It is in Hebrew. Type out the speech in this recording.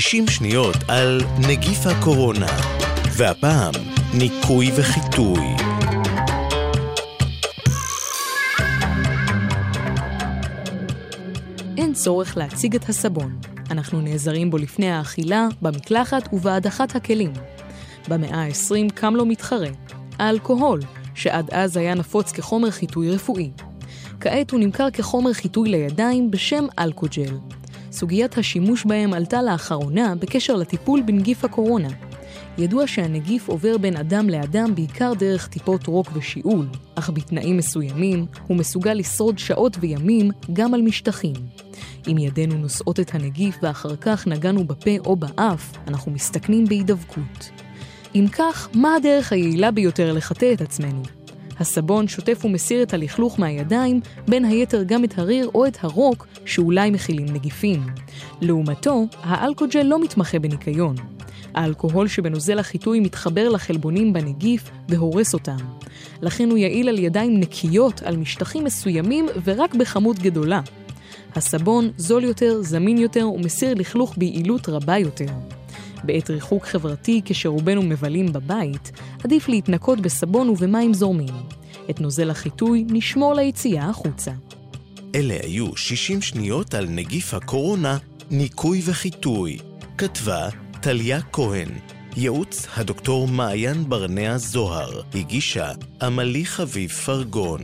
60 שניות על נגיף הקורונה, והפעם ניקוי וחיטוי. אין צורך להציג את הסבון. אנחנו נעזרים בו לפני האכילה, במקלחת ובהדחת הכלים. במאה ה-20 קם לו מתחרה, האלכוהול, שעד אז היה נפוץ כחומר חיטוי רפואי. כעת הוא נמכר כחומר חיטוי לידיים בשם אלכוג'ל. סוגיית השימוש בהם עלתה לאחרונה בקשר לטיפול בנגיף הקורונה. ידוע שהנגיף עובר בין אדם לאדם בעיקר דרך טיפות רוק ושיעול, אך בתנאים מסוימים הוא מסוגל לשרוד שעות וימים גם על משטחים. אם ידינו נושאות את הנגיף ואחר כך נגענו בפה או באף, אנחנו מסתכנים בהידבקות. אם כך, מה הדרך היעילה ביותר לחטא את עצמנו? הסבון שוטף ומסיר את הלכלוך מהידיים, בין היתר גם את הריר או את הרוק שאולי מכילים נגיפים. לעומתו, האלכוג'ל לא מתמחה בניקיון. האלכוהול שבנוזל החיטוי מתחבר לחלבונים בנגיף והורס אותם. לכן הוא יעיל על ידיים נקיות על משטחים מסוימים ורק בכמות גדולה. הסבון זול יותר, זמין יותר ומסיר לכלוך ביעילות רבה יותר. בעת ריחוק חברתי, כשרובנו מבלים בבית, עדיף להתנקות בסבון ובמים זורמים. את נוזל החיטוי נשמור ליציאה החוצה. אלה היו 60 שניות על נגיף הקורונה, ניקוי וחיטוי. כתבה טליה כהן. ייעוץ הדוקטור מעיין ברנע זוהר. הגישה עמלי חביב פרגון.